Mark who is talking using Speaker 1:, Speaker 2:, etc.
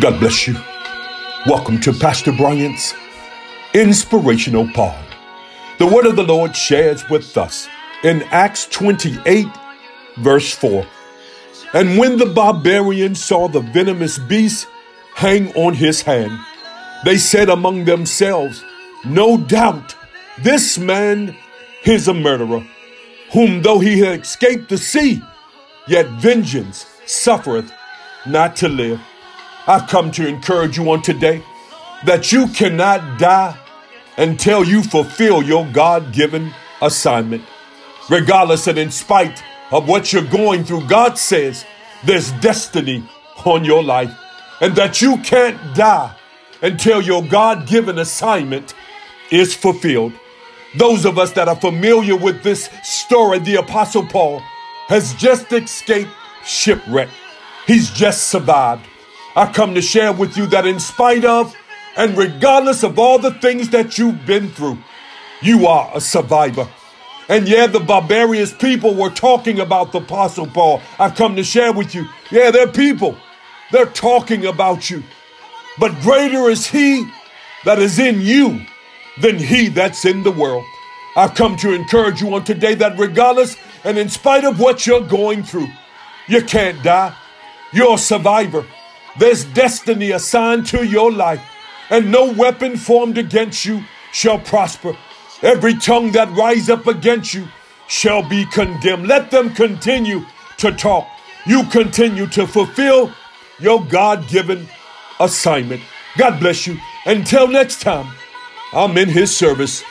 Speaker 1: God bless you. Welcome to Pastor Bryant's Inspirational Pod. The word of the Lord shares with us in Acts 28, verse 4. And when the barbarians saw the venomous beast hang on his hand, they said among themselves, No doubt this man is a murderer, whom though he had escaped the sea, yet vengeance suffereth not to live. I've come to encourage you on today that you cannot die until you fulfill your God given assignment. Regardless and in spite of what you're going through, God says there's destiny on your life and that you can't die until your God given assignment is fulfilled. Those of us that are familiar with this story, the Apostle Paul has just escaped shipwreck. He's just survived. I come to share with you that in spite of and regardless of all the things that you've been through, you are a survivor. And yeah, the barbarous people were talking about the Apostle Paul. I've come to share with you. Yeah, they're people. They're talking about you. But greater is he that is in you than he that's in the world. I've come to encourage you on today that regardless and in spite of what you're going through, you can't die. You're a survivor. There's destiny assigned to your life, and no weapon formed against you shall prosper. Every tongue that rise up against you shall be condemned. Let them continue to talk. You continue to fulfill your God given assignment. God bless you. Until next time, I'm in His service.